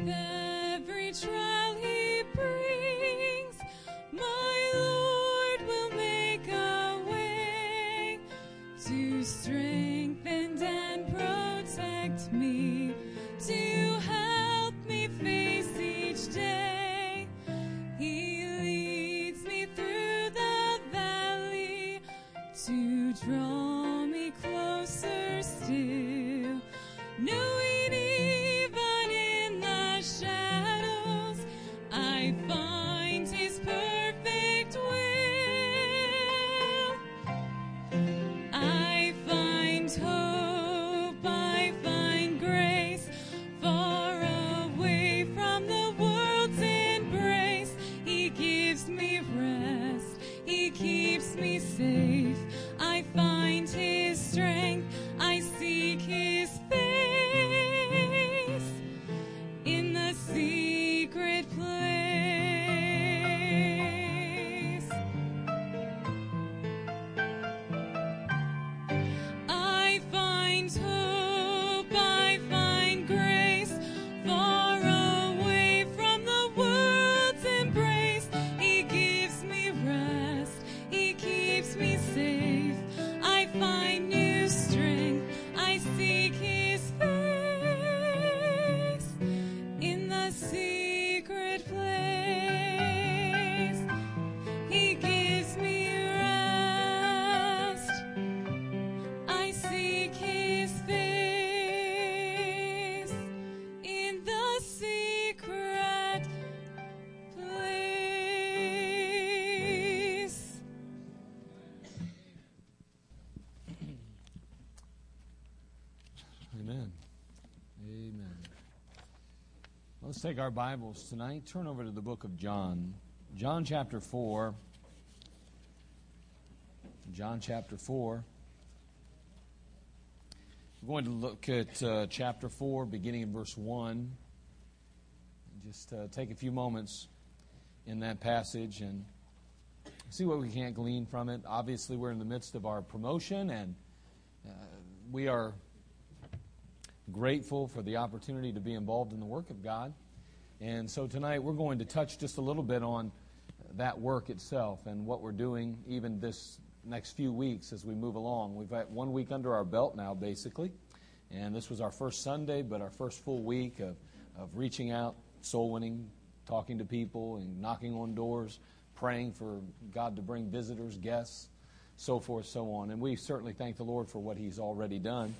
every trial Let's take our Bibles tonight. Turn over to the book of John. John chapter 4. John chapter 4. We're going to look at uh, chapter 4, beginning in verse 1. Just uh, take a few moments in that passage and see what we can't glean from it. Obviously, we're in the midst of our promotion, and uh, we are grateful for the opportunity to be involved in the work of God. And so tonight we're going to touch just a little bit on that work itself and what we're doing even this next few weeks as we move along. We've got one week under our belt now, basically. And this was our first Sunday, but our first full week of, of reaching out, soul winning, talking to people, and knocking on doors, praying for God to bring visitors, guests, so forth, so on. And we certainly thank the Lord for what He's already done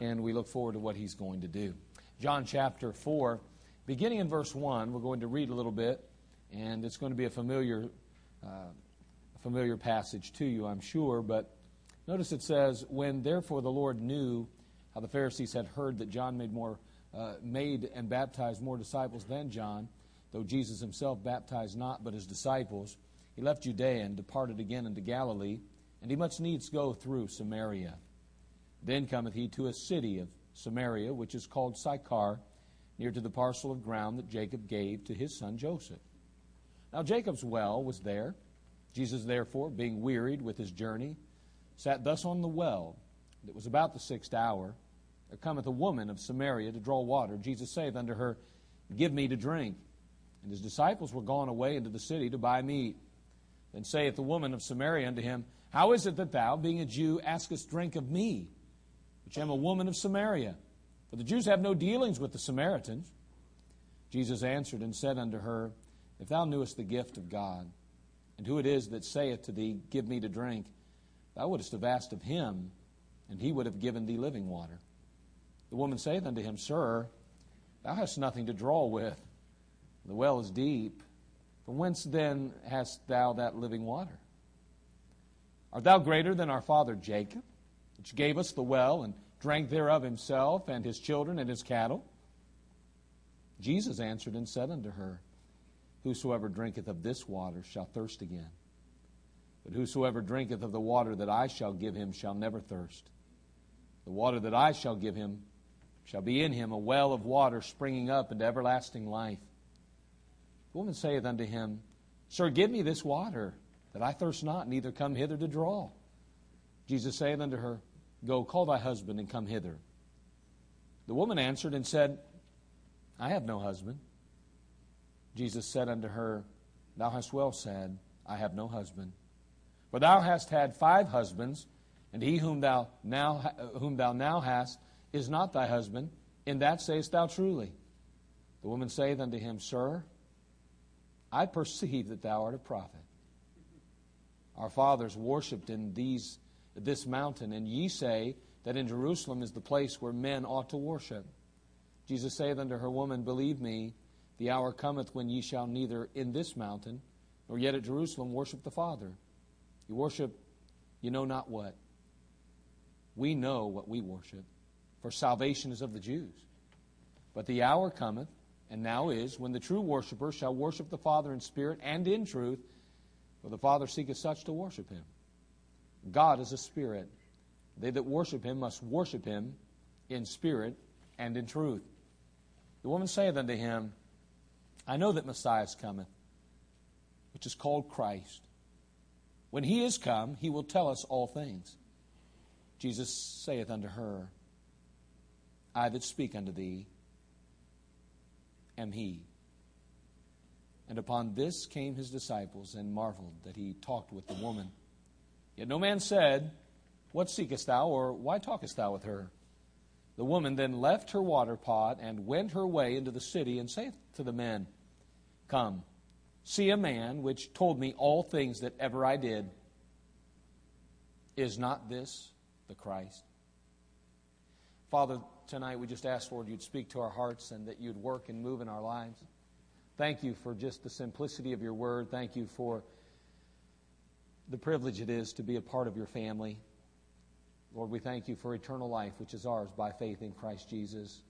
and we look forward to what he's going to do. John chapter 4, beginning in verse 1, we're going to read a little bit, and it's going to be a familiar, uh, familiar passage to you, I'm sure. But notice it says, When therefore the Lord knew how the Pharisees had heard that John made, more, uh, made and baptized more disciples than John, though Jesus himself baptized not but his disciples, he left Judea and departed again into Galilee, and he must needs go through Samaria. Then cometh he to a city of Samaria, which is called Sychar, near to the parcel of ground that Jacob gave to his son Joseph. Now Jacob's well was there. Jesus, therefore, being wearied with his journey, sat thus on the well. It was about the sixth hour. There cometh a woman of Samaria to draw water. Jesus saith unto her, Give me to drink. And his disciples were gone away into the city to buy meat. Then saith the woman of Samaria unto him, How is it that thou, being a Jew, askest drink of me, which am a woman of Samaria? For the Jews have no dealings with the Samaritans. Jesus answered and said unto her, If thou knewest the gift of God, and who it is that saith to thee, Give me to drink, thou wouldst have asked of him, and he would have given thee living water. The woman saith unto him, Sir, thou hast nothing to draw with. The well is deep. From whence then hast thou that living water? Art thou greater than our father Jacob, which gave us the well and drank thereof himself and his children and his cattle? Jesus answered and said unto her, Whosoever drinketh of this water shall thirst again. But whosoever drinketh of the water that I shall give him shall never thirst. The water that I shall give him shall be in him a well of water springing up into everlasting life. The woman saith unto him, Sir, give me this water, that I thirst not, neither come hither to draw. Jesus saith unto her, Go, call thy husband, and come hither. The woman answered and said, I have no husband. Jesus said unto her, Thou hast well said, I have no husband. For thou hast had five husbands, and he whom thou now, whom thou now hast is not thy husband. In that sayest thou truly. The woman saith unto him, Sir, I perceive that thou art a prophet. Our fathers worshipped in these, this mountain, and ye say that in Jerusalem is the place where men ought to worship. Jesus saith unto her, Woman, believe me, the hour cometh when ye shall neither in this mountain nor yet at Jerusalem worship the Father. You worship, you know not what. We know what we worship, for salvation is of the Jews. But the hour cometh, and now is, when the true worshiper shall worship the Father in spirit and in truth, for the Father seeketh such to worship him. God is a spirit. They that worship him must worship him in spirit and in truth. The woman saith unto him, I know that Messiah cometh, which is called Christ. When he is come, he will tell us all things. Jesus saith unto her, I that speak unto thee am he. And upon this came his disciples and marveled that he talked with the woman. Yet no man said, What seekest thou, or why talkest thou with her? The woman then left her water pot and went her way into the city and saith to the men, Come, see a man which told me all things that ever I did. Is not this the Christ? Father, tonight we just ask, Lord, you'd speak to our hearts and that you'd work and move in our lives. Thank you for just the simplicity of your word. Thank you for the privilege it is to be a part of your family. Lord, we thank you for eternal life, which is ours by faith in Christ Jesus.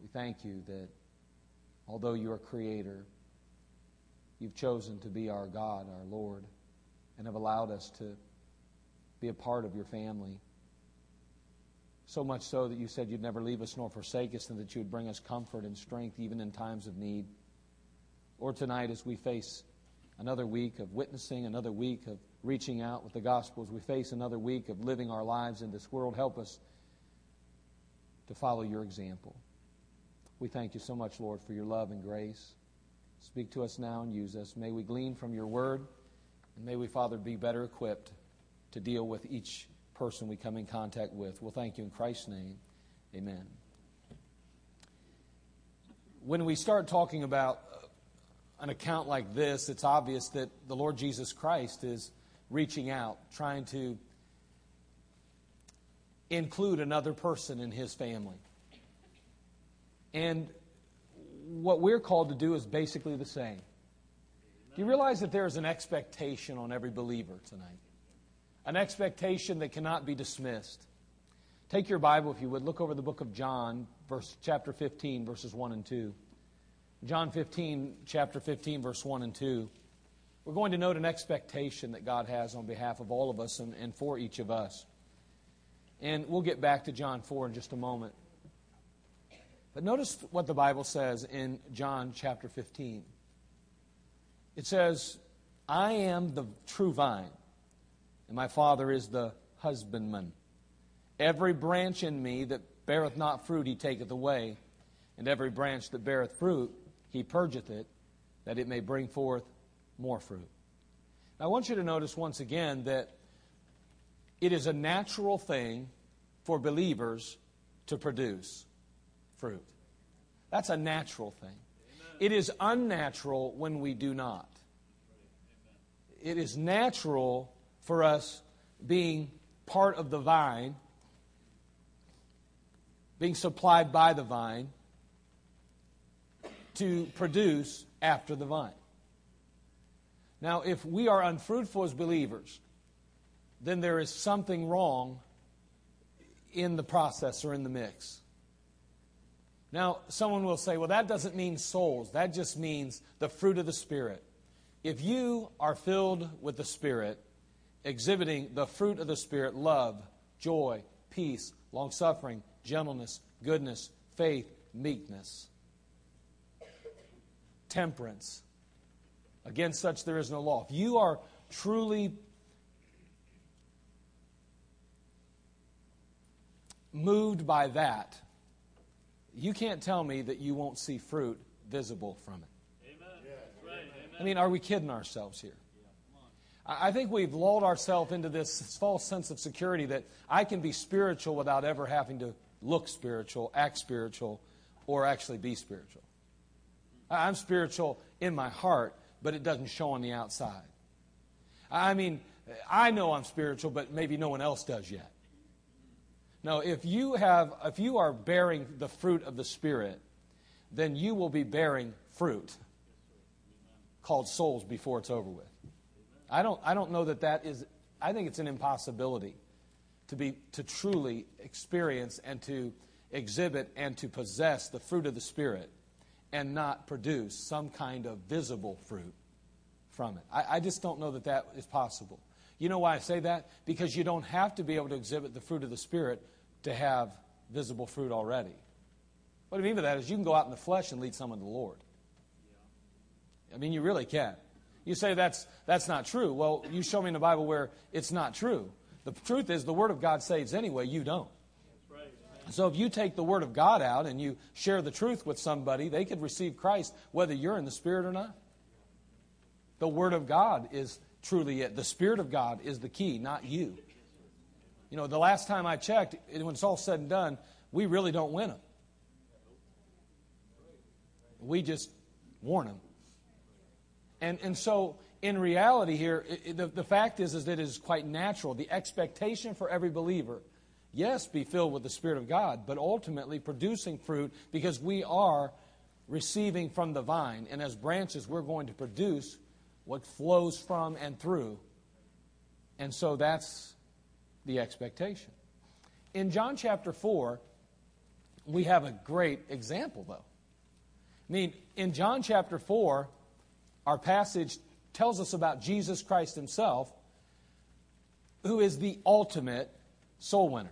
We thank you that although you are creator, you've chosen to be our God, our Lord, and have allowed us to be a part of your family. So much so that you said you'd never leave us nor forsake us, and that you would bring us comfort and strength even in times of need. Lord, tonight as we face another week of witnessing, another week of reaching out with the gospel, as we face another week of living our lives in this world, help us to follow your example. We thank you so much, Lord, for your love and grace. Speak to us now and use us. May we glean from your word, and may we, Father, be better equipped to deal with each person we come in contact with. We'll thank you in Christ's name. Amen. When we start talking about an account like this, it's obvious that the Lord Jesus Christ is reaching out, trying to include another person in his family. And what we're called to do is basically the same. Do you realize that there is an expectation on every believer tonight? An expectation that cannot be dismissed. Take your Bible, if you would, look over the book of John, verse, chapter 15, verses 1 and 2. John 15, chapter 15, verse 1 and 2. We're going to note an expectation that God has on behalf of all of us and, and for each of us. And we'll get back to John 4 in just a moment. But notice what the Bible says in John chapter 15. It says, I am the true vine, and my Father is the husbandman. Every branch in me that beareth not fruit, he taketh away, and every branch that beareth fruit, he purgeth it, that it may bring forth more fruit. Now, I want you to notice once again that it is a natural thing for believers to produce fruit. That's a natural thing. Amen. It is unnatural when we do not. It is natural for us being part of the vine, being supplied by the vine, to produce after the vine. Now, if we are unfruitful as believers, then there is something wrong in the process or in the mix. Now, someone will say, well, that doesn't mean souls. That just means the fruit of the Spirit. If you are filled with the Spirit, exhibiting the fruit of the Spirit love, joy, peace, long suffering, gentleness, goodness, faith, meekness, temperance. Against such there is no law. If you are truly moved by that, you can't tell me that you won't see fruit visible from it. Amen. I mean, are we kidding ourselves here? I think we've lulled ourselves into this false sense of security that I can be spiritual without ever having to look spiritual, act spiritual, or actually be spiritual. I'm spiritual in my heart, but it doesn't show on the outside. I mean, I know I'm spiritual, but maybe no one else does yet. No, if you have if you are bearing the fruit of the spirit, then you will be bearing fruit called souls before it's over with. I don't I don't know that that is I think it's an impossibility to be to truly experience and to exhibit and to possess the fruit of the spirit and not produce some kind of visible fruit from it. I, I, just don't know that that is possible. You know why I say that? Because you don't have to be able to exhibit the fruit of the Spirit to have visible fruit already. What I mean by that is you can go out in the flesh and lead someone to the Lord. I mean, you really can. You say that's, that's not true. Well, you show me in the Bible where it's not true. The truth is, the Word of God saves anyway, you don't. So if you take the Word of God out and you share the truth with somebody, they could receive Christ whether you're in the Spirit or not. The Word of God is truly it. The Spirit of God is the key, not you. You know, the last time I checked, when it's all said and done, we really don't win them. We just warn them. And, and so, in reality, here, it, the, the fact is, is that it is quite natural. The expectation for every believer yes, be filled with the Spirit of God, but ultimately producing fruit because we are receiving from the vine. And as branches, we're going to produce what flows from and through. And so that's the expectation. In John chapter 4, we have a great example, though. I mean, in John chapter 4, our passage tells us about Jesus Christ himself, who is the ultimate soul winner.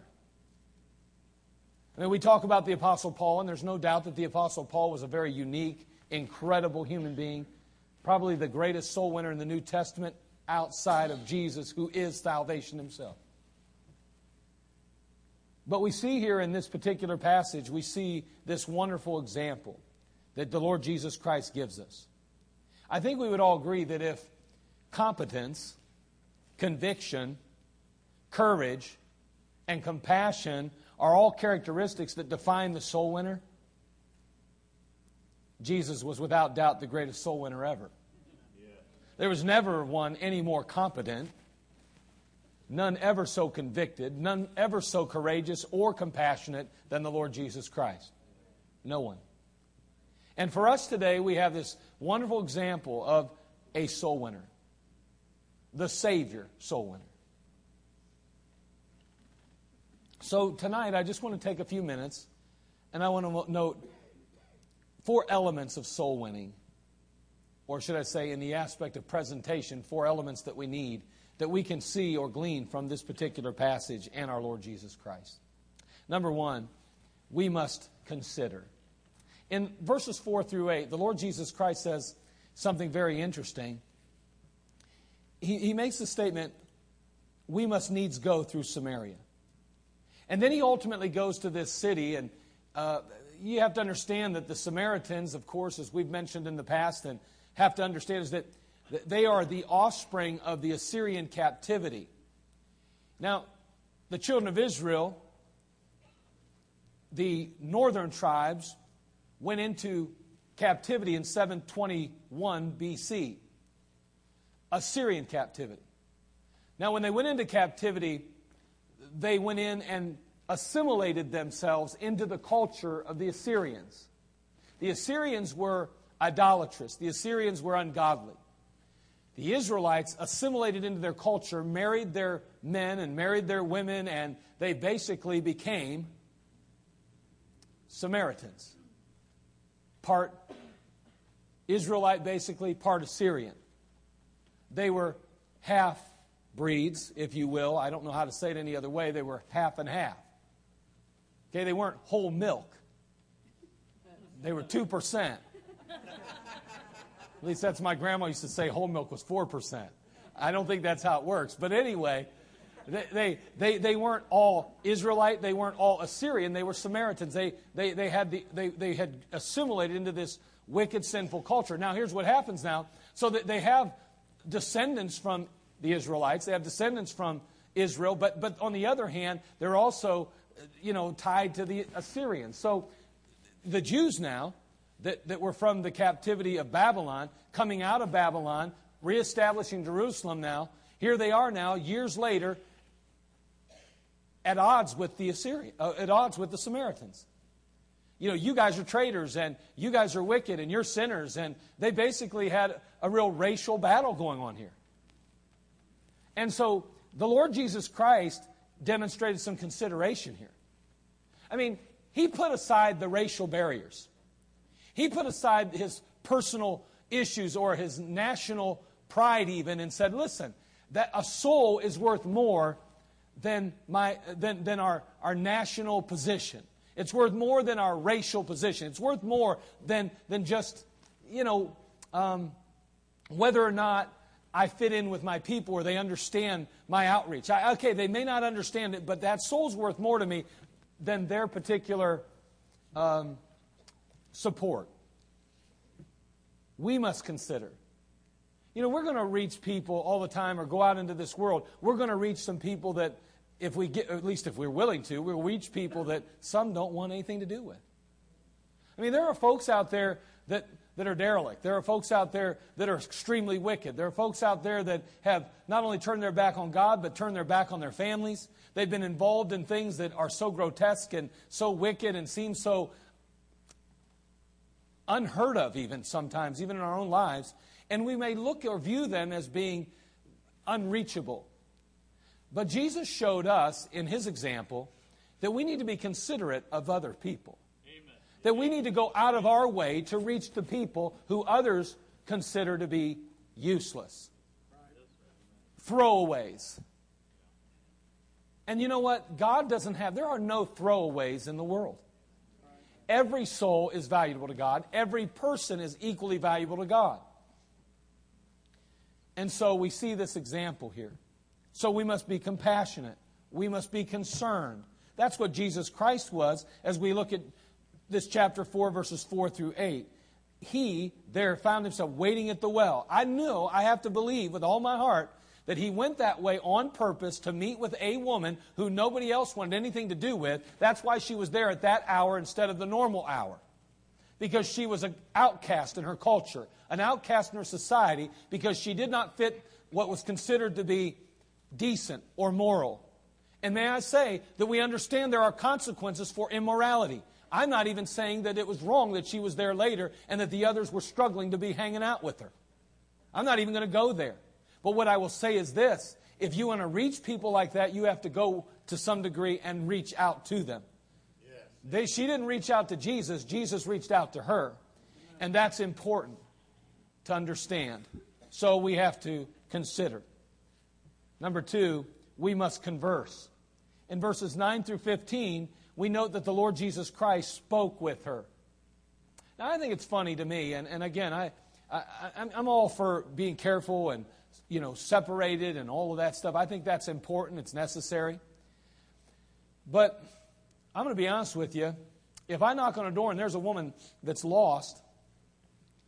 I mean, we talk about the Apostle Paul, and there's no doubt that the Apostle Paul was a very unique, incredible human being, probably the greatest soul winner in the New Testament outside of Jesus, who is salvation himself. But we see here in this particular passage, we see this wonderful example that the Lord Jesus Christ gives us. I think we would all agree that if competence, conviction, courage, and compassion are all characteristics that define the soul winner. Jesus was without doubt the greatest soul winner ever. There was never one any more competent, none ever so convicted, none ever so courageous or compassionate than the Lord Jesus Christ. No one. And for us today, we have this wonderful example of a soul winner, the Savior soul winner. So tonight, I just want to take a few minutes and I want to note four elements of soul winning. Or should I say, in the aspect of presentation, four elements that we need that we can see or glean from this particular passage and our Lord Jesus Christ. Number one, we must consider. In verses 4 through 8, the Lord Jesus Christ says something very interesting. He, he makes the statement, We must needs go through Samaria. And then he ultimately goes to this city, and uh, you have to understand that the Samaritans, of course, as we've mentioned in the past, and have to understand is that they are the offspring of the Assyrian captivity. Now, the children of Israel, the northern tribes, went into captivity in 721 BC. Assyrian captivity. Now, when they went into captivity, they went in and assimilated themselves into the culture of the Assyrians. The Assyrians were idolatrous, the Assyrians were ungodly. The Israelites assimilated into their culture, married their men and married their women, and they basically became Samaritans. Part Israelite, basically, part Assyrian. They were half breeds, if you will. I don't know how to say it any other way. They were half and half. Okay, they weren't whole milk. They were 2%. At least that's my grandma used to say whole milk was 4%. I don't think that's how it works. But anyway, they, they, they, they weren't all Israelite. They weren't all Assyrian. They were Samaritans. They, they, they, had the, they, they had assimilated into this wicked, sinful culture. Now, here's what happens now. So that they have descendants from the Israelites. They have descendants from Israel. But, but on the other hand, they're also, you know, tied to the Assyrians. So the Jews now that, that were from the captivity of Babylon, coming out of Babylon, reestablishing Jerusalem now. Here they are now, years later, at odds with the Assyrian, uh, at odds with the Samaritans. You know, you guys are traitors and you guys are wicked and you're sinners. And they basically had a real racial battle going on here. And so the Lord Jesus Christ demonstrated some consideration here. I mean, he put aside the racial barriers. He put aside his personal issues or his national pride, even, and said, Listen, that a soul is worth more than, my, than, than our, our national position. It's worth more than our racial position. It's worth more than, than just, you know, um, whether or not I fit in with my people or they understand my outreach. I, okay, they may not understand it, but that soul's worth more to me than their particular um, support. We must consider. You know, we're going to reach people all the time or go out into this world. We're going to reach some people that, if we get, at least if we're willing to, we'll reach people that some don't want anything to do with. I mean, there are folks out there that, that are derelict. There are folks out there that are extremely wicked. There are folks out there that have not only turned their back on God, but turned their back on their families. They've been involved in things that are so grotesque and so wicked and seem so unheard of, even sometimes, even in our own lives. And we may look or view them as being unreachable. But Jesus showed us in his example that we need to be considerate of other people. That we need to go out of our way to reach the people who others consider to be useless. Throwaways. And you know what? God doesn't have, there are no throwaways in the world. Every soul is valuable to God. Every person is equally valuable to God. And so we see this example here. So we must be compassionate. We must be concerned. That's what Jesus Christ was as we look at this chapter 4, verses 4 through 8. He there found himself waiting at the well. I know, I have to believe with all my heart that he went that way on purpose to meet with a woman who nobody else wanted anything to do with. That's why she was there at that hour instead of the normal hour. Because she was an outcast in her culture, an outcast in her society, because she did not fit what was considered to be decent or moral. And may I say that we understand there are consequences for immorality. I'm not even saying that it was wrong that she was there later and that the others were struggling to be hanging out with her. I'm not even going to go there. But what I will say is this if you want to reach people like that, you have to go to some degree and reach out to them. Yes. They, she didn't reach out to Jesus, Jesus reached out to her. And that's important to understand. So we have to consider. Number two, we must converse. In verses 9 through 15, we note that the Lord Jesus Christ spoke with her. Now, I think it's funny to me, and, and again, I, I, I'm all for being careful and you know, separated and all of that stuff. I think that's important, it's necessary. But I'm going to be honest with you. If I knock on a door and there's a woman that's lost,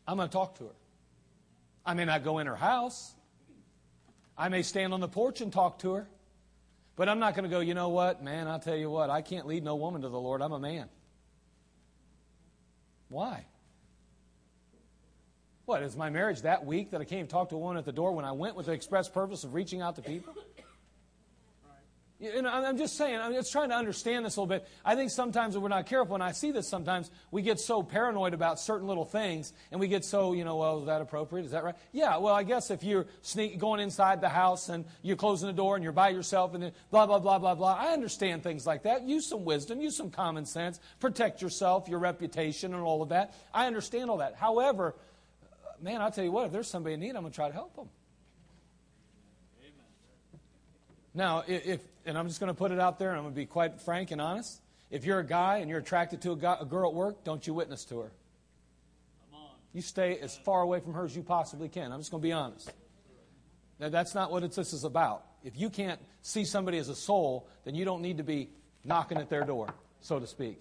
I'm going to talk to her. I may not go in her house. I may stand on the porch and talk to her. But I'm not going to go, you know what, man, I'll tell you what, I can't lead no woman to the Lord. I'm a man. Why? What, is my marriage that weak that I can't even talk to a woman at the door when I went with the express purpose of reaching out to people? Know, I'm just saying, I'm just trying to understand this a little bit. I think sometimes if we're not careful, and I see this sometimes, we get so paranoid about certain little things, and we get so, you know, well, is that appropriate? Is that right? Yeah, well, I guess if you're sneak, going inside the house and you're closing the door and you're by yourself and then blah, blah, blah, blah, blah. I understand things like that. Use some wisdom, use some common sense, protect yourself, your reputation, and all of that. I understand all that. However, man, I'll tell you what, if there's somebody in need, I'm going to try to help them. Now, if, and I'm just going to put it out there, and I'm going to be quite frank and honest. If you're a guy and you're attracted to a, guy, a girl at work, don't you witness to her. You stay as far away from her as you possibly can. I'm just going to be honest. Now, that's not what this is about. If you can't see somebody as a soul, then you don't need to be knocking at their door, so to speak.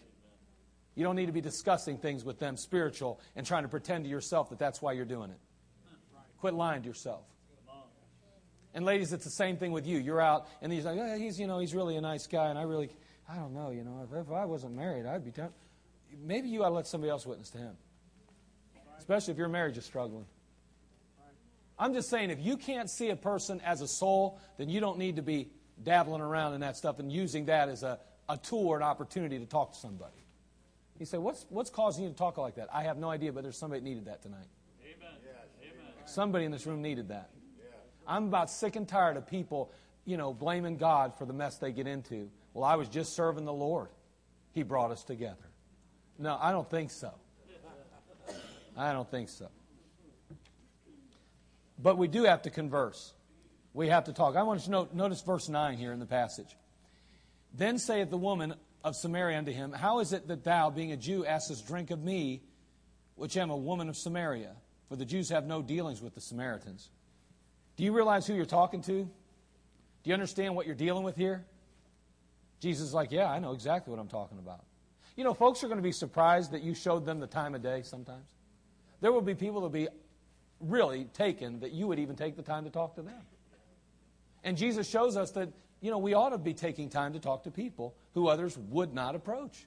You don't need to be discussing things with them spiritual and trying to pretend to yourself that that's why you're doing it. Quit lying to yourself. And ladies, it's the same thing with you. You're out, and he's like, oh, he's, you know, he's really a nice guy, and I really, I don't know, you know, if, if I wasn't married, I'd be down. Maybe you ought to let somebody else witness to him, especially if your marriage is struggling. I'm just saying, if you can't see a person as a soul, then you don't need to be dabbling around in that stuff and using that as a, a tool or an opportunity to talk to somebody. You say, what's, what's causing you to talk like that? I have no idea, but there's somebody that needed that tonight. Amen. Somebody in this room needed that. I'm about sick and tired of people, you know, blaming God for the mess they get into. Well, I was just serving the Lord. He brought us together. No, I don't think so. I don't think so. But we do have to converse. We have to talk. I want you to note, notice verse 9 here in the passage. Then saith the woman of Samaria unto him, How is it that thou, being a Jew, askest drink of me, which am a woman of Samaria? For the Jews have no dealings with the Samaritans. Do you realize who you're talking to? Do you understand what you're dealing with here? Jesus is like, Yeah, I know exactly what I'm talking about. You know, folks are going to be surprised that you showed them the time of day sometimes. There will be people that will be really taken that you would even take the time to talk to them. And Jesus shows us that, you know, we ought to be taking time to talk to people who others would not approach.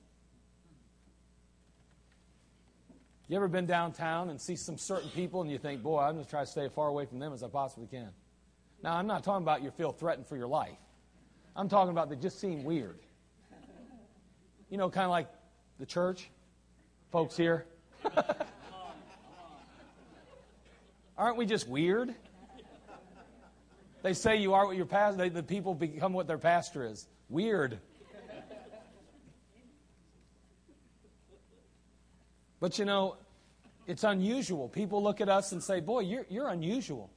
You ever been downtown and see some certain people and you think, boy, I'm going to try to stay as far away from them as I possibly can? Now, I'm not talking about you feel threatened for your life. I'm talking about they just seem weird. You know, kind of like the church, folks here. Aren't we just weird? They say you are what your pastor, the people become what their pastor is. Weird. But you know, it's unusual. People look at us and say, Boy, you're, you're unusual.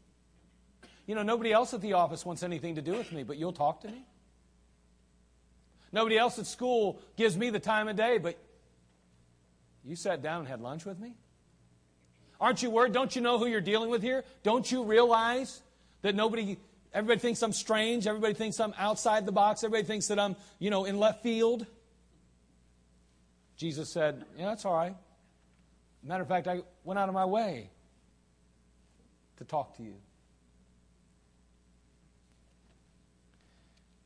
You know, nobody else at the office wants anything to do with me, but you'll talk to me? Nobody else at school gives me the time of day, but you sat down and had lunch with me? Aren't you worried? Don't you know who you're dealing with here? Don't you realize that nobody, everybody thinks I'm strange, everybody thinks I'm outside the box, everybody thinks that I'm, you know, in left field? Jesus said, Yeah, that's all right. Matter of fact, I went out of my way to talk to you.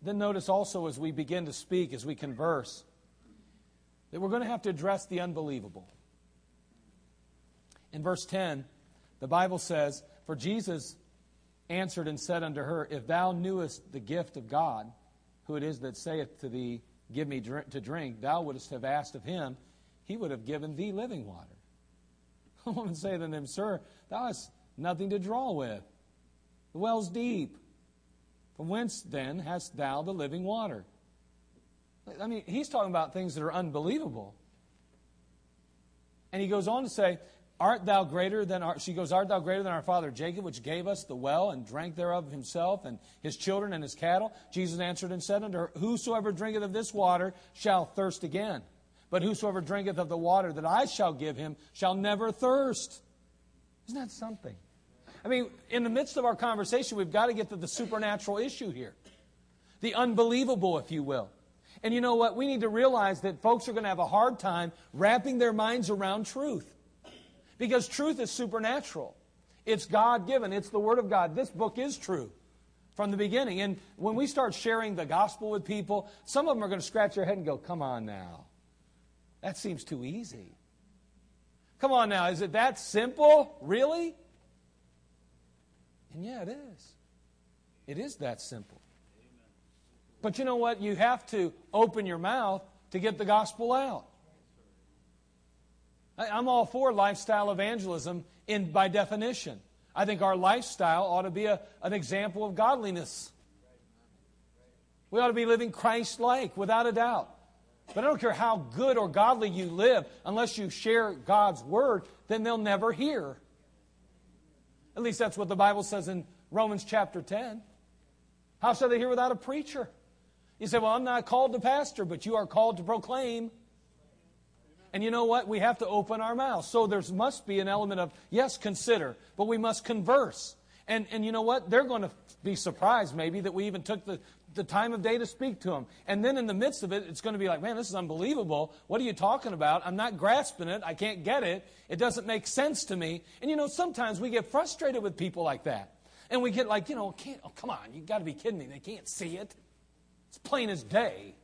Then notice also as we begin to speak, as we converse, that we're going to have to address the unbelievable. In verse 10, the Bible says, For Jesus answered and said unto her, If thou knewest the gift of God, who it is that saith to thee, Give me to drink, thou wouldst have asked of him, he would have given thee living water. The woman saith unto him, Sir, thou hast nothing to draw with. The well's deep. From whence then hast thou the living water? I mean, he's talking about things that are unbelievable. And he goes on to say, Art thou greater than our, she goes, Art thou greater than our father Jacob, which gave us the well and drank thereof himself and his children and his cattle? Jesus answered and said unto her, Whosoever drinketh of this water shall thirst again. But whosoever drinketh of the water that I shall give him shall never thirst. Isn't that something? I mean, in the midst of our conversation, we've got to get to the supernatural issue here. The unbelievable, if you will. And you know what? We need to realize that folks are going to have a hard time wrapping their minds around truth. Because truth is supernatural. It's God given, it's the Word of God. This book is true from the beginning. And when we start sharing the gospel with people, some of them are going to scratch their head and go, Come on now. That seems too easy. Come on now, is it that simple? Really? And yeah, it is. It is that simple. But you know what? You have to open your mouth to get the gospel out. I'm all for lifestyle evangelism in, by definition. I think our lifestyle ought to be a, an example of godliness. We ought to be living Christ like, without a doubt. But I don't care how good or godly you live, unless you share God's word, then they'll never hear. At least that's what the Bible says in Romans chapter 10. How shall they hear without a preacher? You say, Well, I'm not called to pastor, but you are called to proclaim. And you know what? We have to open our mouths. So there must be an element of, yes, consider, but we must converse. And, and you know what? They're going to be surprised maybe that we even took the, the time of day to speak to them. And then in the midst of it, it's going to be like, man, this is unbelievable. What are you talking about? I'm not grasping it. I can't get it. It doesn't make sense to me. And you know, sometimes we get frustrated with people like that. And we get like, you know, can't, oh, come on, you've got to be kidding me. They can't see it. It's plain as day.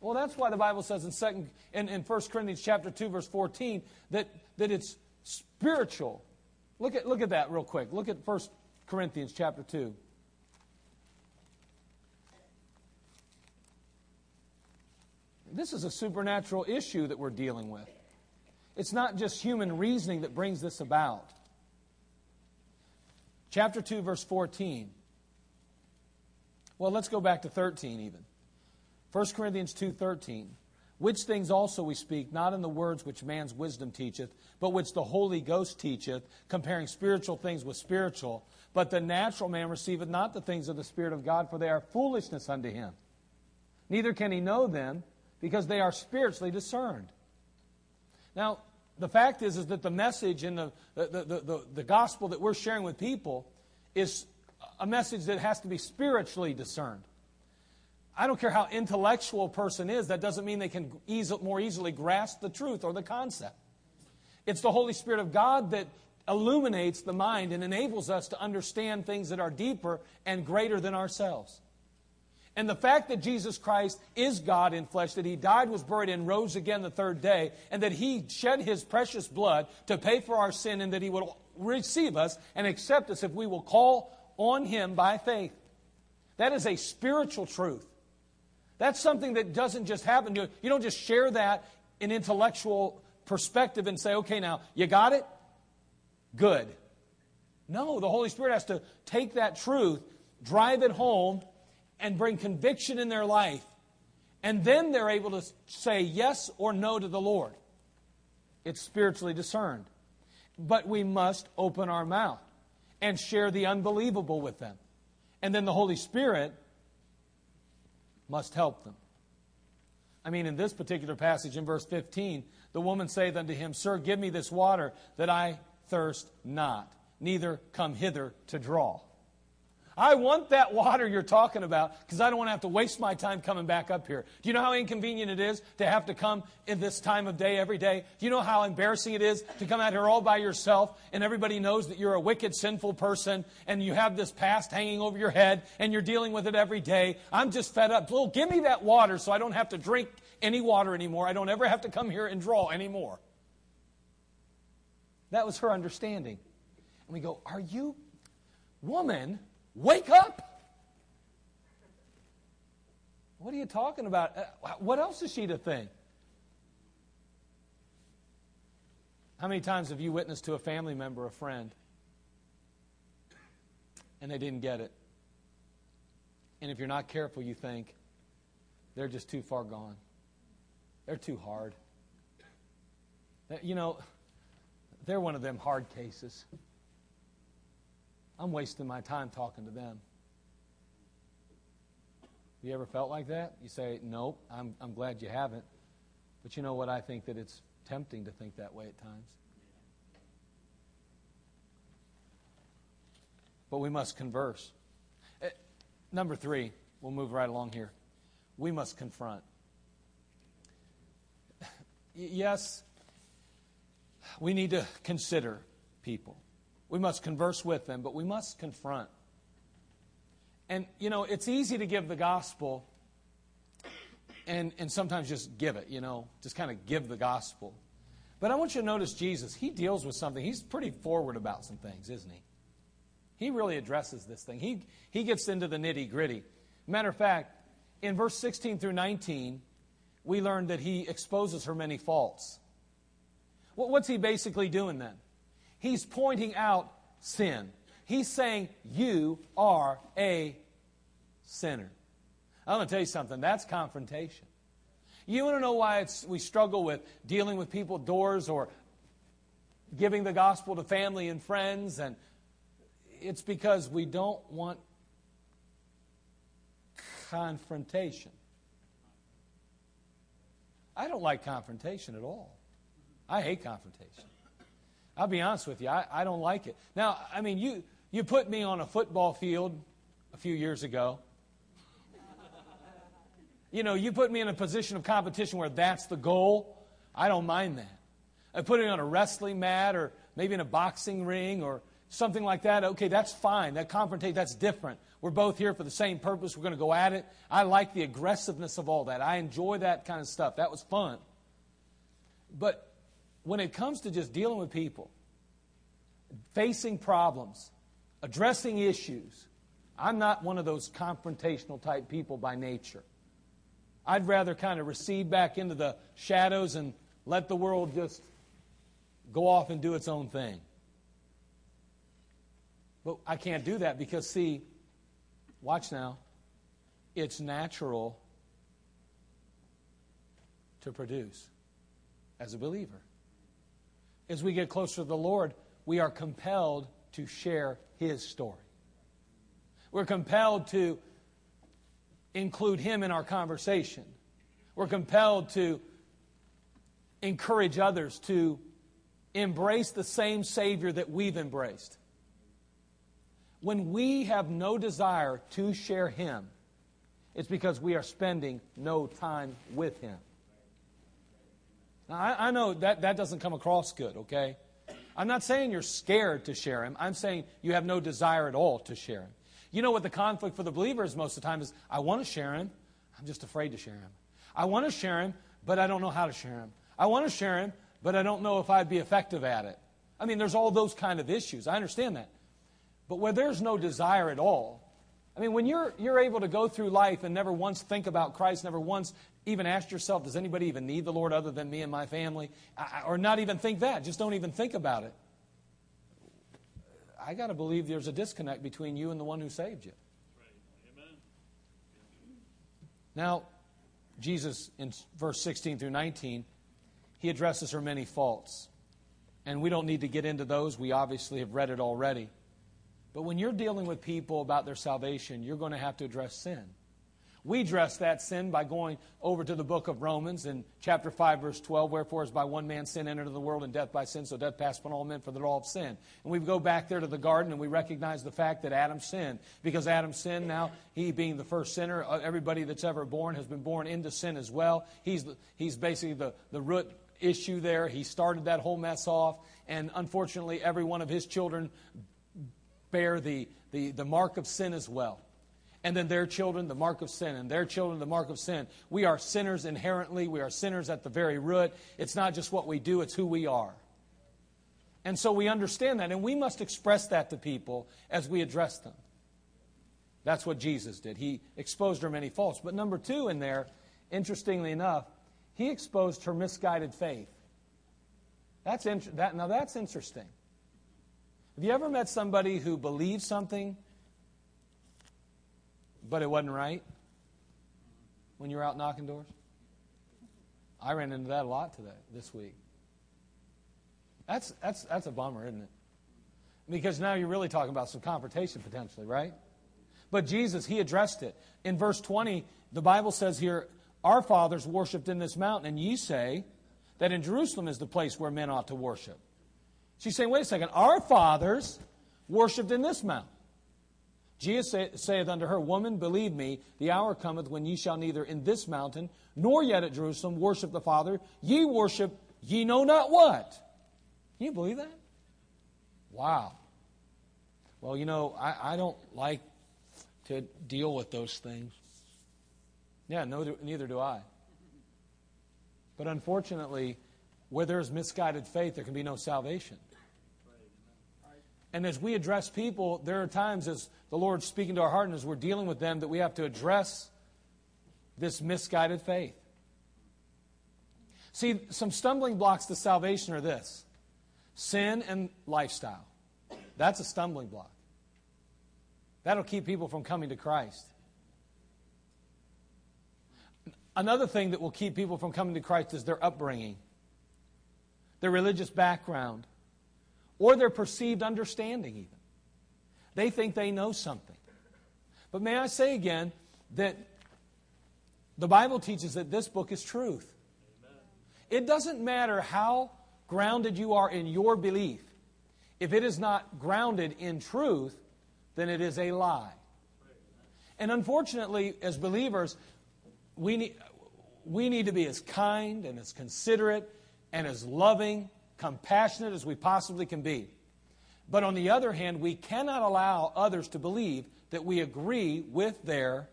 Well, that's why the Bible says in, second, in, in 1 Corinthians chapter 2, verse 14, that, that it's spiritual. Look at, look at that real quick. Look at 1 Corinthians chapter 2. This is a supernatural issue that we're dealing with. It's not just human reasoning that brings this about. Chapter 2, verse 14. Well, let's go back to 13 even. 1 Corinthians 2:13 which things also we speak not in the words which man's wisdom teacheth but which the holy ghost teacheth comparing spiritual things with spiritual but the natural man receiveth not the things of the spirit of God for they are foolishness unto him neither can he know them because they are spiritually discerned now the fact is is that the message in the the, the, the, the gospel that we're sharing with people is a message that has to be spiritually discerned I don't care how intellectual a person is, that doesn't mean they can easy, more easily grasp the truth or the concept. It's the Holy Spirit of God that illuminates the mind and enables us to understand things that are deeper and greater than ourselves. And the fact that Jesus Christ is God in flesh, that He died, was buried, and rose again the third day, and that He shed His precious blood to pay for our sin, and that He will receive us and accept us if we will call on Him by faith. That is a spiritual truth. That's something that doesn't just happen to you. You don't just share that in intellectual perspective and say, okay, now, you got it? Good. No, the Holy Spirit has to take that truth, drive it home, and bring conviction in their life. And then they're able to say yes or no to the Lord. It's spiritually discerned. But we must open our mouth and share the unbelievable with them. And then the Holy Spirit must help them. I mean, in this particular passage in verse 15, the woman saith unto him, Sir, give me this water that I thirst not, neither come hither to draw. I want that water you're talking about because I don't want to have to waste my time coming back up here. Do you know how inconvenient it is to have to come in this time of day every day? Do you know how embarrassing it is to come out here all by yourself and everybody knows that you're a wicked, sinful person and you have this past hanging over your head and you're dealing with it every day? I'm just fed up. Well, give me that water so I don't have to drink any water anymore. I don't ever have to come here and draw anymore. That was her understanding. And we go, Are you, woman? Wake up! What are you talking about? Uh, what else is she to think? How many times have you witnessed to a family member, a friend, and they didn't get it? And if you're not careful, you think, they're just too far gone. They're too hard. You know, they're one of them hard cases. I'm wasting my time talking to them. You ever felt like that? You say, Nope, I'm, I'm glad you haven't. But you know what? I think that it's tempting to think that way at times. But we must converse. Uh, number three, we'll move right along here. We must confront. yes, we need to consider people. We must converse with them, but we must confront. And, you know, it's easy to give the gospel and, and sometimes just give it, you know, just kind of give the gospel. But I want you to notice Jesus, he deals with something. He's pretty forward about some things, isn't he? He really addresses this thing. He, he gets into the nitty gritty. Matter of fact, in verse 16 through 19, we learn that he exposes her many faults. What's he basically doing then? He's pointing out sin. He's saying, You are a sinner. I'm going to tell you something. That's confrontation. You want to know why we struggle with dealing with people doors or giving the gospel to family and friends? And it's because we don't want confrontation. I don't like confrontation at all. I hate confrontation. I'll be honest with you, I, I don't like it. Now, I mean, you, you put me on a football field a few years ago. You know, you put me in a position of competition where that's the goal. I don't mind that. I put me on a wrestling mat or maybe in a boxing ring or something like that. Okay, that's fine. That confrontation, that's different. We're both here for the same purpose. We're going to go at it. I like the aggressiveness of all that. I enjoy that kind of stuff. That was fun. But when it comes to just dealing with people, facing problems, addressing issues, I'm not one of those confrontational type people by nature. I'd rather kind of recede back into the shadows and let the world just go off and do its own thing. But I can't do that because, see, watch now, it's natural to produce as a believer. As we get closer to the Lord, we are compelled to share His story. We're compelled to include Him in our conversation. We're compelled to encourage others to embrace the same Savior that we've embraced. When we have no desire to share Him, it's because we are spending no time with Him. Now, I, I know that, that doesn't come across good, okay? I'm not saying you're scared to share Him. I'm saying you have no desire at all to share Him. You know what the conflict for the believer is most of the time is I want to share Him, I'm just afraid to share Him. I want to share Him, but I don't know how to share Him. I want to share Him, but I don't know if I'd be effective at it. I mean, there's all those kind of issues. I understand that. But where there's no desire at all, I mean, when you're, you're able to go through life and never once think about Christ, never once even ask yourself, does anybody even need the Lord other than me and my family? I, or not even think that, just don't even think about it. I got to believe there's a disconnect between you and the one who saved you. Now, Jesus, in verse 16 through 19, he addresses her many faults. And we don't need to get into those. We obviously have read it already. But when you're dealing with people about their salvation, you're going to have to address sin. We address that sin by going over to the book of Romans in chapter 5, verse 12. Wherefore, is by one man sin entered into the world, and death by sin, so death passed upon all men for the law of sin. And we go back there to the garden and we recognize the fact that Adam sinned. Because Adam sinned, now he being the first sinner, uh, everybody that's ever born has been born into sin as well. He's, he's basically the, the root issue there. He started that whole mess off. And unfortunately, every one of his children bear the, the, the mark of sin as well. And then their children, the mark of sin, and their children, the mark of sin. We are sinners inherently. We are sinners at the very root. It's not just what we do, it's who we are. And so we understand that, and we must express that to people as we address them. That's what Jesus did. He exposed her many faults. But number two in there, interestingly enough, he exposed her misguided faith. That's int- that, now that's interesting. Have you ever met somebody who believed something, but it wasn't right when you were out knocking doors? I ran into that a lot today, this week. That's, that's, that's a bummer, isn't it? Because now you're really talking about some confrontation potentially, right? But Jesus, he addressed it. In verse 20, the Bible says here, Our fathers worshipped in this mountain, and ye say that in Jerusalem is the place where men ought to worship. She's saying, wait a second, our fathers worshipped in this mountain. Jesus saith unto her, Woman, believe me, the hour cometh when ye shall neither in this mountain nor yet at Jerusalem worship the Father. Ye worship ye know not what. Can you believe that? Wow. Well, you know, I, I don't like to deal with those things. Yeah, no, neither do I. But unfortunately, where there's misguided faith, there can be no salvation. And as we address people, there are times as the Lord's speaking to our heart and as we're dealing with them that we have to address this misguided faith. See, some stumbling blocks to salvation are this sin and lifestyle. That's a stumbling block. That'll keep people from coming to Christ. Another thing that will keep people from coming to Christ is their upbringing, their religious background, or their perceived understanding, even. They think they know something. But may I say again that the Bible teaches that this book is truth. It doesn't matter how grounded you are in your belief. If it is not grounded in truth, then it is a lie. And unfortunately, as believers, we need, we need to be as kind and as considerate and as loving, compassionate as we possibly can be. But on the other hand, we cannot allow others to believe that we agree with their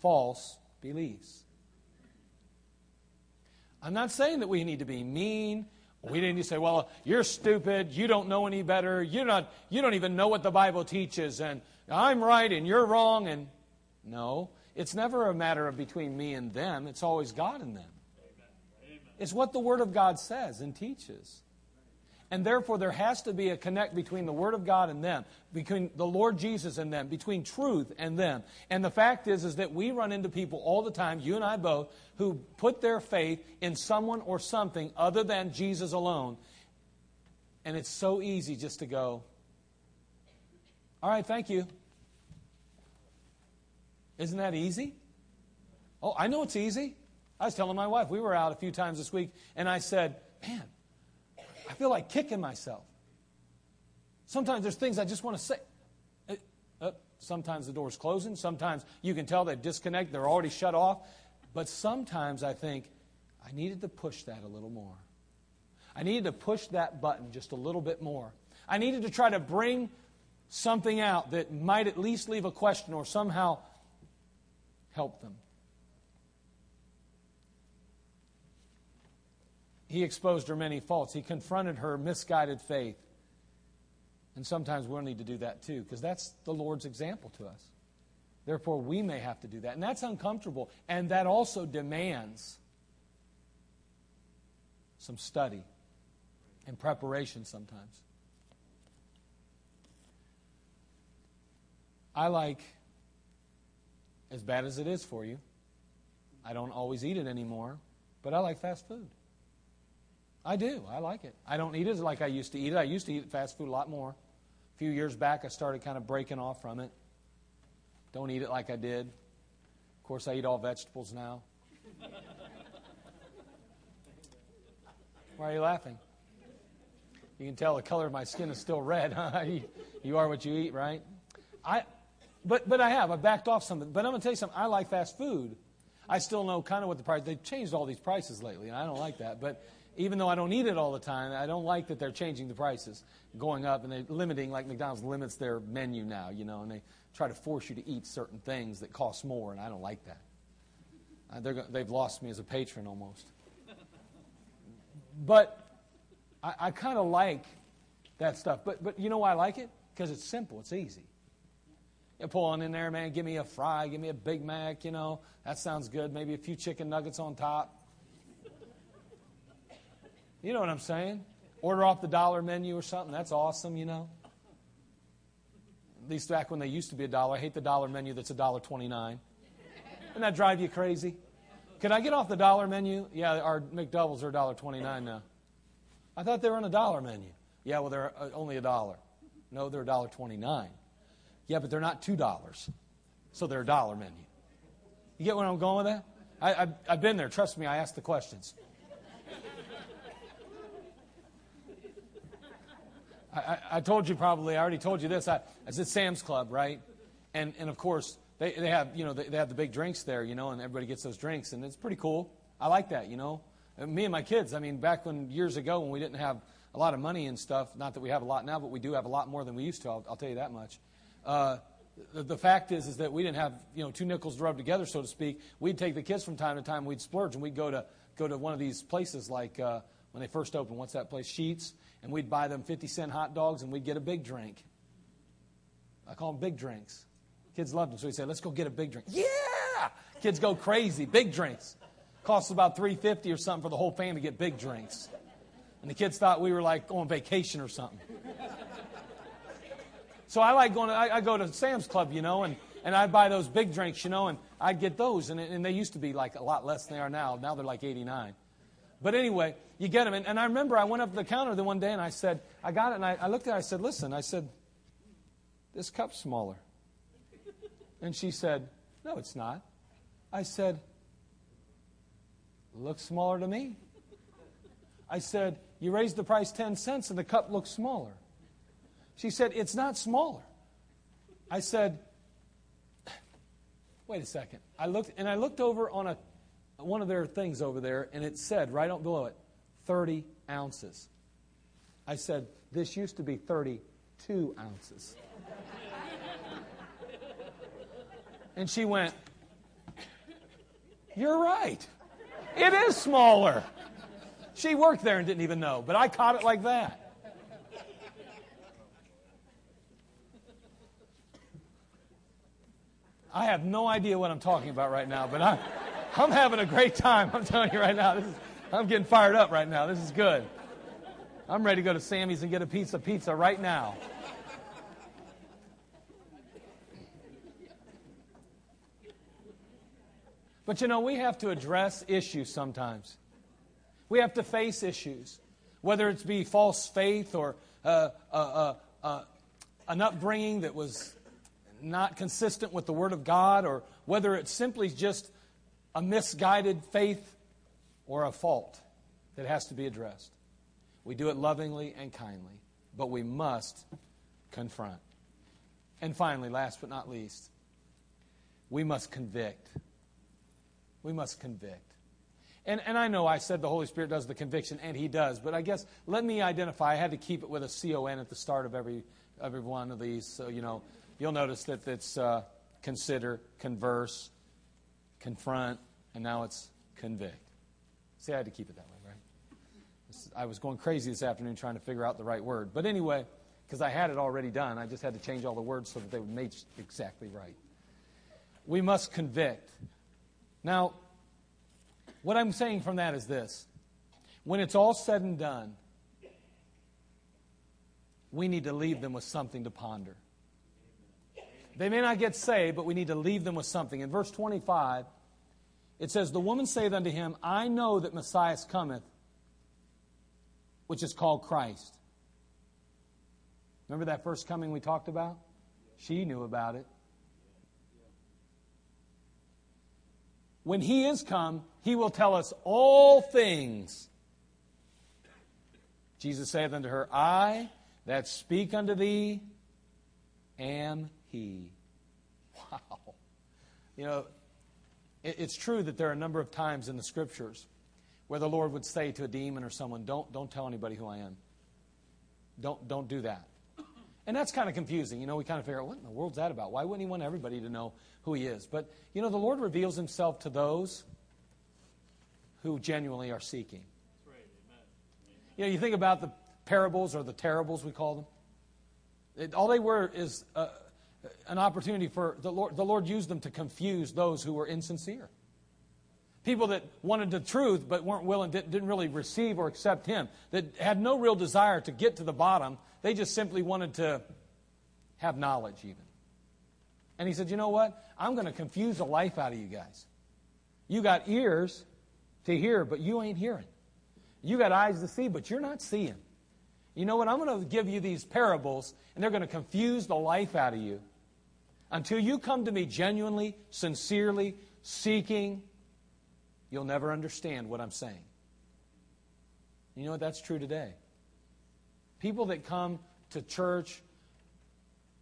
false beliefs. I'm not saying that we need to be mean. We need to say, well, you're stupid. You don't know any better. You're not, you don't even know what the Bible teaches. And I'm right and you're wrong. And no, it's never a matter of between me and them. It's always God and them. It's what the Word of God says and teaches. And therefore, there has to be a connect between the Word of God and them, between the Lord Jesus and them, between truth and them. And the fact is, is that we run into people all the time, you and I both, who put their faith in someone or something other than Jesus alone. And it's so easy just to go, all right, thank you. Isn't that easy? Oh, I know it's easy. I was telling my wife, we were out a few times this week, and I said, man, I feel like kicking myself. Sometimes there's things I just want to say. Uh, sometimes the door's closing. Sometimes you can tell they disconnect, they're already shut off. But sometimes I think, I needed to push that a little more. I needed to push that button just a little bit more. I needed to try to bring something out that might at least leave a question or somehow help them. He exposed her many faults. He confronted her misguided faith. And sometimes we'll need to do that too, because that's the Lord's example to us. Therefore, we may have to do that. And that's uncomfortable. And that also demands some study and preparation sometimes. I like, as bad as it is for you, I don't always eat it anymore, but I like fast food. I do. I like it. I don't eat it like I used to eat it. I used to eat fast food a lot more. A few years back, I started kind of breaking off from it. Don't eat it like I did. Of course, I eat all vegetables now. Why are you laughing? You can tell the color of my skin is still red. Huh? you are what you eat, right? I, but, but I have. I backed off something. But I'm going to tell you something. I like fast food. I still know kind of what the price. They've changed all these prices lately, and I don't like that. But even though I don't eat it all the time, I don't like that they're changing the prices, going up, and they're limiting, like McDonald's limits their menu now, you know, and they try to force you to eat certain things that cost more, and I don't like that. Uh, they've lost me as a patron almost. But I, I kind of like that stuff. But, but you know why I like it? Because it's simple, it's easy. You pull on in there, man, give me a fry, give me a Big Mac, you know, that sounds good. Maybe a few chicken nuggets on top. You know what I'm saying? Order off the dollar menu or something. That's awesome, you know. At least back when they used to be a dollar. I hate the dollar menu that's a dollar twenty-nine. Doesn't that drive you crazy? Can I get off the dollar menu? Yeah, our McDoubles are a dollar twenty-nine now. I thought they were on a dollar menu. Yeah, well, they're uh, only a dollar. No, they're a dollar twenty-nine. Yeah, but they're not two dollars, so they're a dollar menu. You get where I'm going with that? I, I've, I've been there. Trust me, I ask the questions. I, I, told you probably, I already told you this. I, I at Sam's Club, right? And, and of course, they, they have, you know, they, they have the big drinks there, you know, and everybody gets those drinks, and it's pretty cool. I like that, you know. And me and my kids, I mean, back when years ago when we didn't have a lot of money and stuff, not that we have a lot now, but we do have a lot more than we used to, I'll, I'll tell you that much. Uh, the, the, fact is, is that we didn't have, you know, two nickels to rub together, so to speak. We'd take the kids from time to time, we'd splurge, and we'd go to, go to one of these places like, uh, when they first opened. What's that place? Sheetz. And we'd buy them 50 cent hot dogs and we'd get a big drink. I call them big drinks. Kids loved them, so we'd say, let's go get a big drink. Yeah! Kids go crazy. Big drinks. Costs about 350 or something for the whole family to get big drinks. And the kids thought we were like on vacation or something. So I like going to, I, I go to Sam's Club, you know, and, and I buy those big drinks, you know, and I'd get those. And, and they used to be like a lot less than they are now. Now they're like 89. But anyway, you get them. And, and I remember I went up to the counter the one day and I said, I got it. And I, I looked at it. I said, listen, I said, this cup's smaller. And she said, no, it's not. I said, looks smaller to me. I said, you raised the price 10 cents and the cup looks smaller. She said, It's not smaller. I said, Wait a second. I looked and I looked over on a one of their things over there, and it said right up below it, 30 ounces. I said, This used to be 32 ounces. and she went, You're right. It is smaller. She worked there and didn't even know, but I caught it like that. I have no idea what I'm talking about right now, but I'm, I'm having a great time. I'm telling you right now. Is, I'm getting fired up right now. This is good. I'm ready to go to Sammy's and get a piece of pizza right now. But you know, we have to address issues sometimes. We have to face issues, whether it's be false faith or uh, uh, uh, uh an upbringing that was not consistent with the Word of God, or whether it's simply just a misguided faith or a fault that has to be addressed. We do it lovingly and kindly, but we must confront. And finally, last but not least, we must convict. We must convict. And, and I know I said the Holy Spirit does the conviction, and He does, but I guess let me identify. I had to keep it with a C O N at the start of every, every one of these, so you know you'll notice that it's uh, consider, converse, confront, and now it's convict. See, I had to keep it that way, right? I was going crazy this afternoon trying to figure out the right word. But anyway, because I had it already done, I just had to change all the words so that they would make exactly right. We must convict. Now, what I'm saying from that is this when it's all said and done, we need to leave them with something to ponder. They may not get saved, but we need to leave them with something. In verse 25, it says, The woman saith unto him, I know that Messiah cometh, which is called Christ. Remember that first coming we talked about? She knew about it. When he is come, he will tell us all things. Jesus saith unto her, I that speak unto thee am he. Wow. You know, it, it's true that there are a number of times in the scriptures where the Lord would say to a demon or someone, Don't, don't tell anybody who I am. Don't, don't do that. And that's kind of confusing. You know, we kind of figure out, what in the world's that about? Why wouldn't he want everybody to know who he is? But, you know, the Lord reveals himself to those who genuinely are seeking. You know, you think about the parables or the terribles, we call them. It, all they were is uh, an opportunity for the Lord, the Lord used them to confuse those who were insincere. People that wanted the truth but weren't willing, didn't really receive or accept Him, that had no real desire to get to the bottom. They just simply wanted to have knowledge, even. And He said, You know what? I'm going to confuse the life out of you guys. You got ears to hear, but you ain't hearing. You got eyes to see, but you're not seeing. You know what? I'm going to give you these parables, and they're going to confuse the life out of you. Until you come to me genuinely, sincerely, seeking, you'll never understand what I'm saying. You know what? That's true today. People that come to church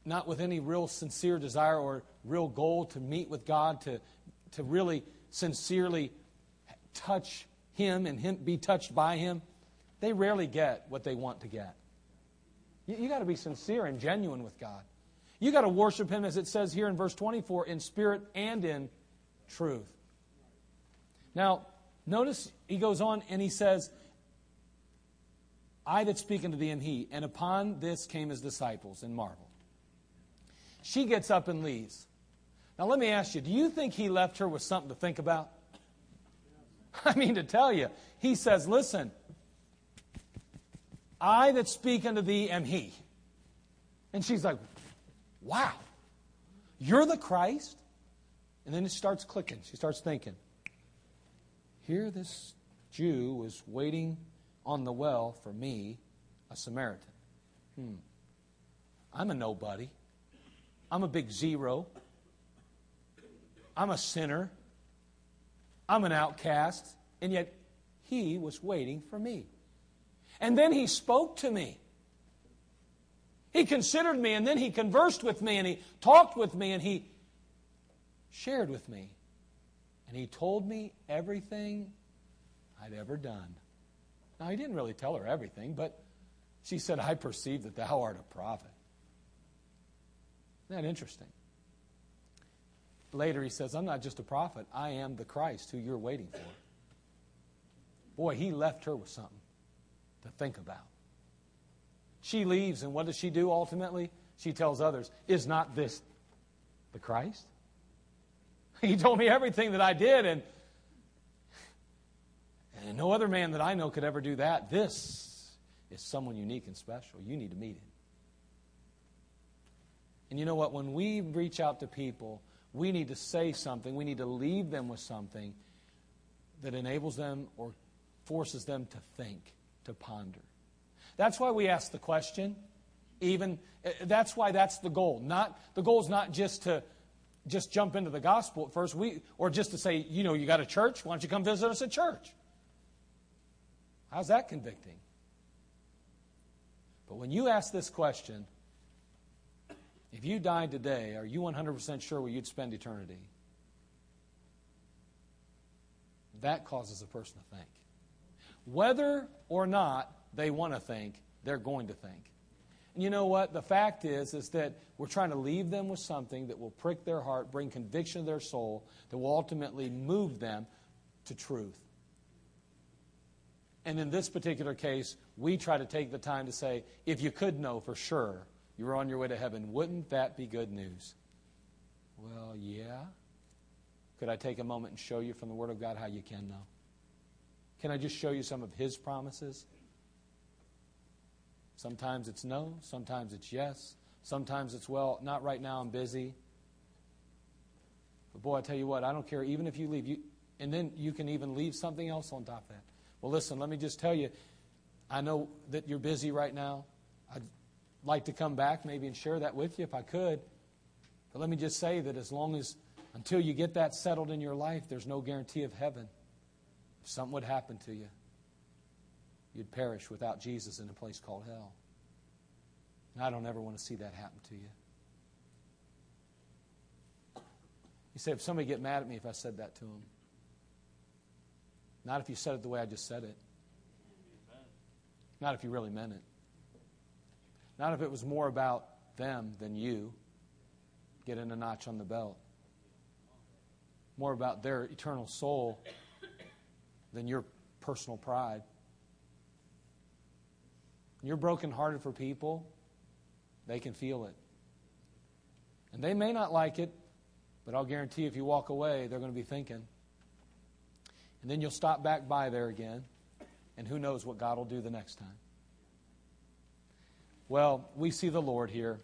not with any real sincere desire or real goal to meet with God, to, to really sincerely touch Him and him, be touched by Him, they rarely get what they want to get. You, you got to be sincere and genuine with God. You got to worship Him, as it says here in verse 24, in spirit and in truth. Now, notice he goes on and he says, I that speak unto thee am he. And upon this came his disciples and marveled. She gets up and leaves. Now, let me ask you do you think he left her with something to think about? I mean, to tell you, he says, Listen, I that speak unto thee am he. And she's like, Wow, you're the Christ? And then it starts clicking. She starts thinking, Here this Jew was waiting on the well for me, a Samaritan. Hmm. I'm a nobody. I'm a big zero. I'm a sinner. I'm an outcast. And yet, he was waiting for me. And then he spoke to me. He considered me, and then he conversed with me, and he talked with me, and he shared with me. And he told me everything I'd ever done. Now, he didn't really tell her everything, but she said, I perceive that thou art a prophet. Isn't that interesting? Later, he says, I'm not just a prophet, I am the Christ who you're waiting for. Boy, he left her with something to think about. She leaves, and what does she do ultimately? She tells others, Is not this the Christ? He told me everything that I did, and, and no other man that I know could ever do that. This is someone unique and special. You need to meet him. And you know what? When we reach out to people, we need to say something. We need to leave them with something that enables them or forces them to think, to ponder. That's why we ask the question. Even eh, that's why that's the goal. Not the goal is not just to just jump into the gospel at first, we or just to say, you know, you got a church. Why don't you come visit us at church? How's that convicting? But when you ask this question, if you died today, are you 100% sure where you'd spend eternity? That causes a person to think. Whether or not they want to think, they're going to think. And you know what? The fact is, is that we're trying to leave them with something that will prick their heart, bring conviction to their soul, that will ultimately move them to truth. And in this particular case, we try to take the time to say, if you could know for sure you were on your way to heaven, wouldn't that be good news? Well, yeah. Could I take a moment and show you from the Word of God how you can know? Can I just show you some of His promises? Sometimes it's no, sometimes it's yes, sometimes it's, well, not right now, I'm busy. But boy, I tell you what, I don't care, even if you leave, you, and then you can even leave something else on top of that. Well, listen, let me just tell you, I know that you're busy right now. I'd like to come back maybe and share that with you if I could. But let me just say that as long as, until you get that settled in your life, there's no guarantee of heaven. If something would happen to you, you'd perish without Jesus in a place called hell. And I don't ever want to see that happen to you. You say, if somebody get mad at me if I said that to them. Not if you said it the way I just said it. Not if you really meant it. Not if it was more about them than you getting a notch on the belt. More about their eternal soul than your personal pride. You're brokenhearted for people, they can feel it. And they may not like it, but I'll guarantee if you walk away, they're going to be thinking. And then you'll stop back by there again, and who knows what God will do the next time. Well, we see the Lord here.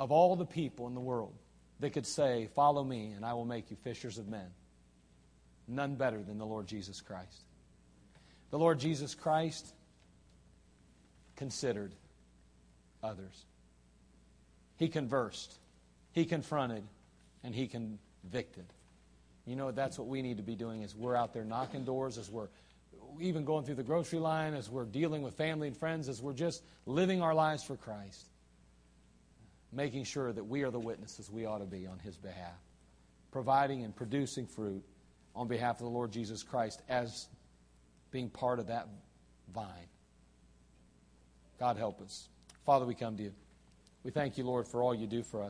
Of all the people in the world that could say, Follow me, and I will make you fishers of men, none better than the Lord Jesus Christ. The Lord Jesus Christ considered others. He conversed, he confronted, and he convicted. You know, that's what we need to be doing as we're out there knocking doors, as we're even going through the grocery line, as we're dealing with family and friends, as we're just living our lives for Christ, making sure that we are the witnesses we ought to be on His behalf, providing and producing fruit on behalf of the Lord Jesus Christ as being part of that vine. God help us. Father, we come to you. We thank you, Lord, for all you do for us.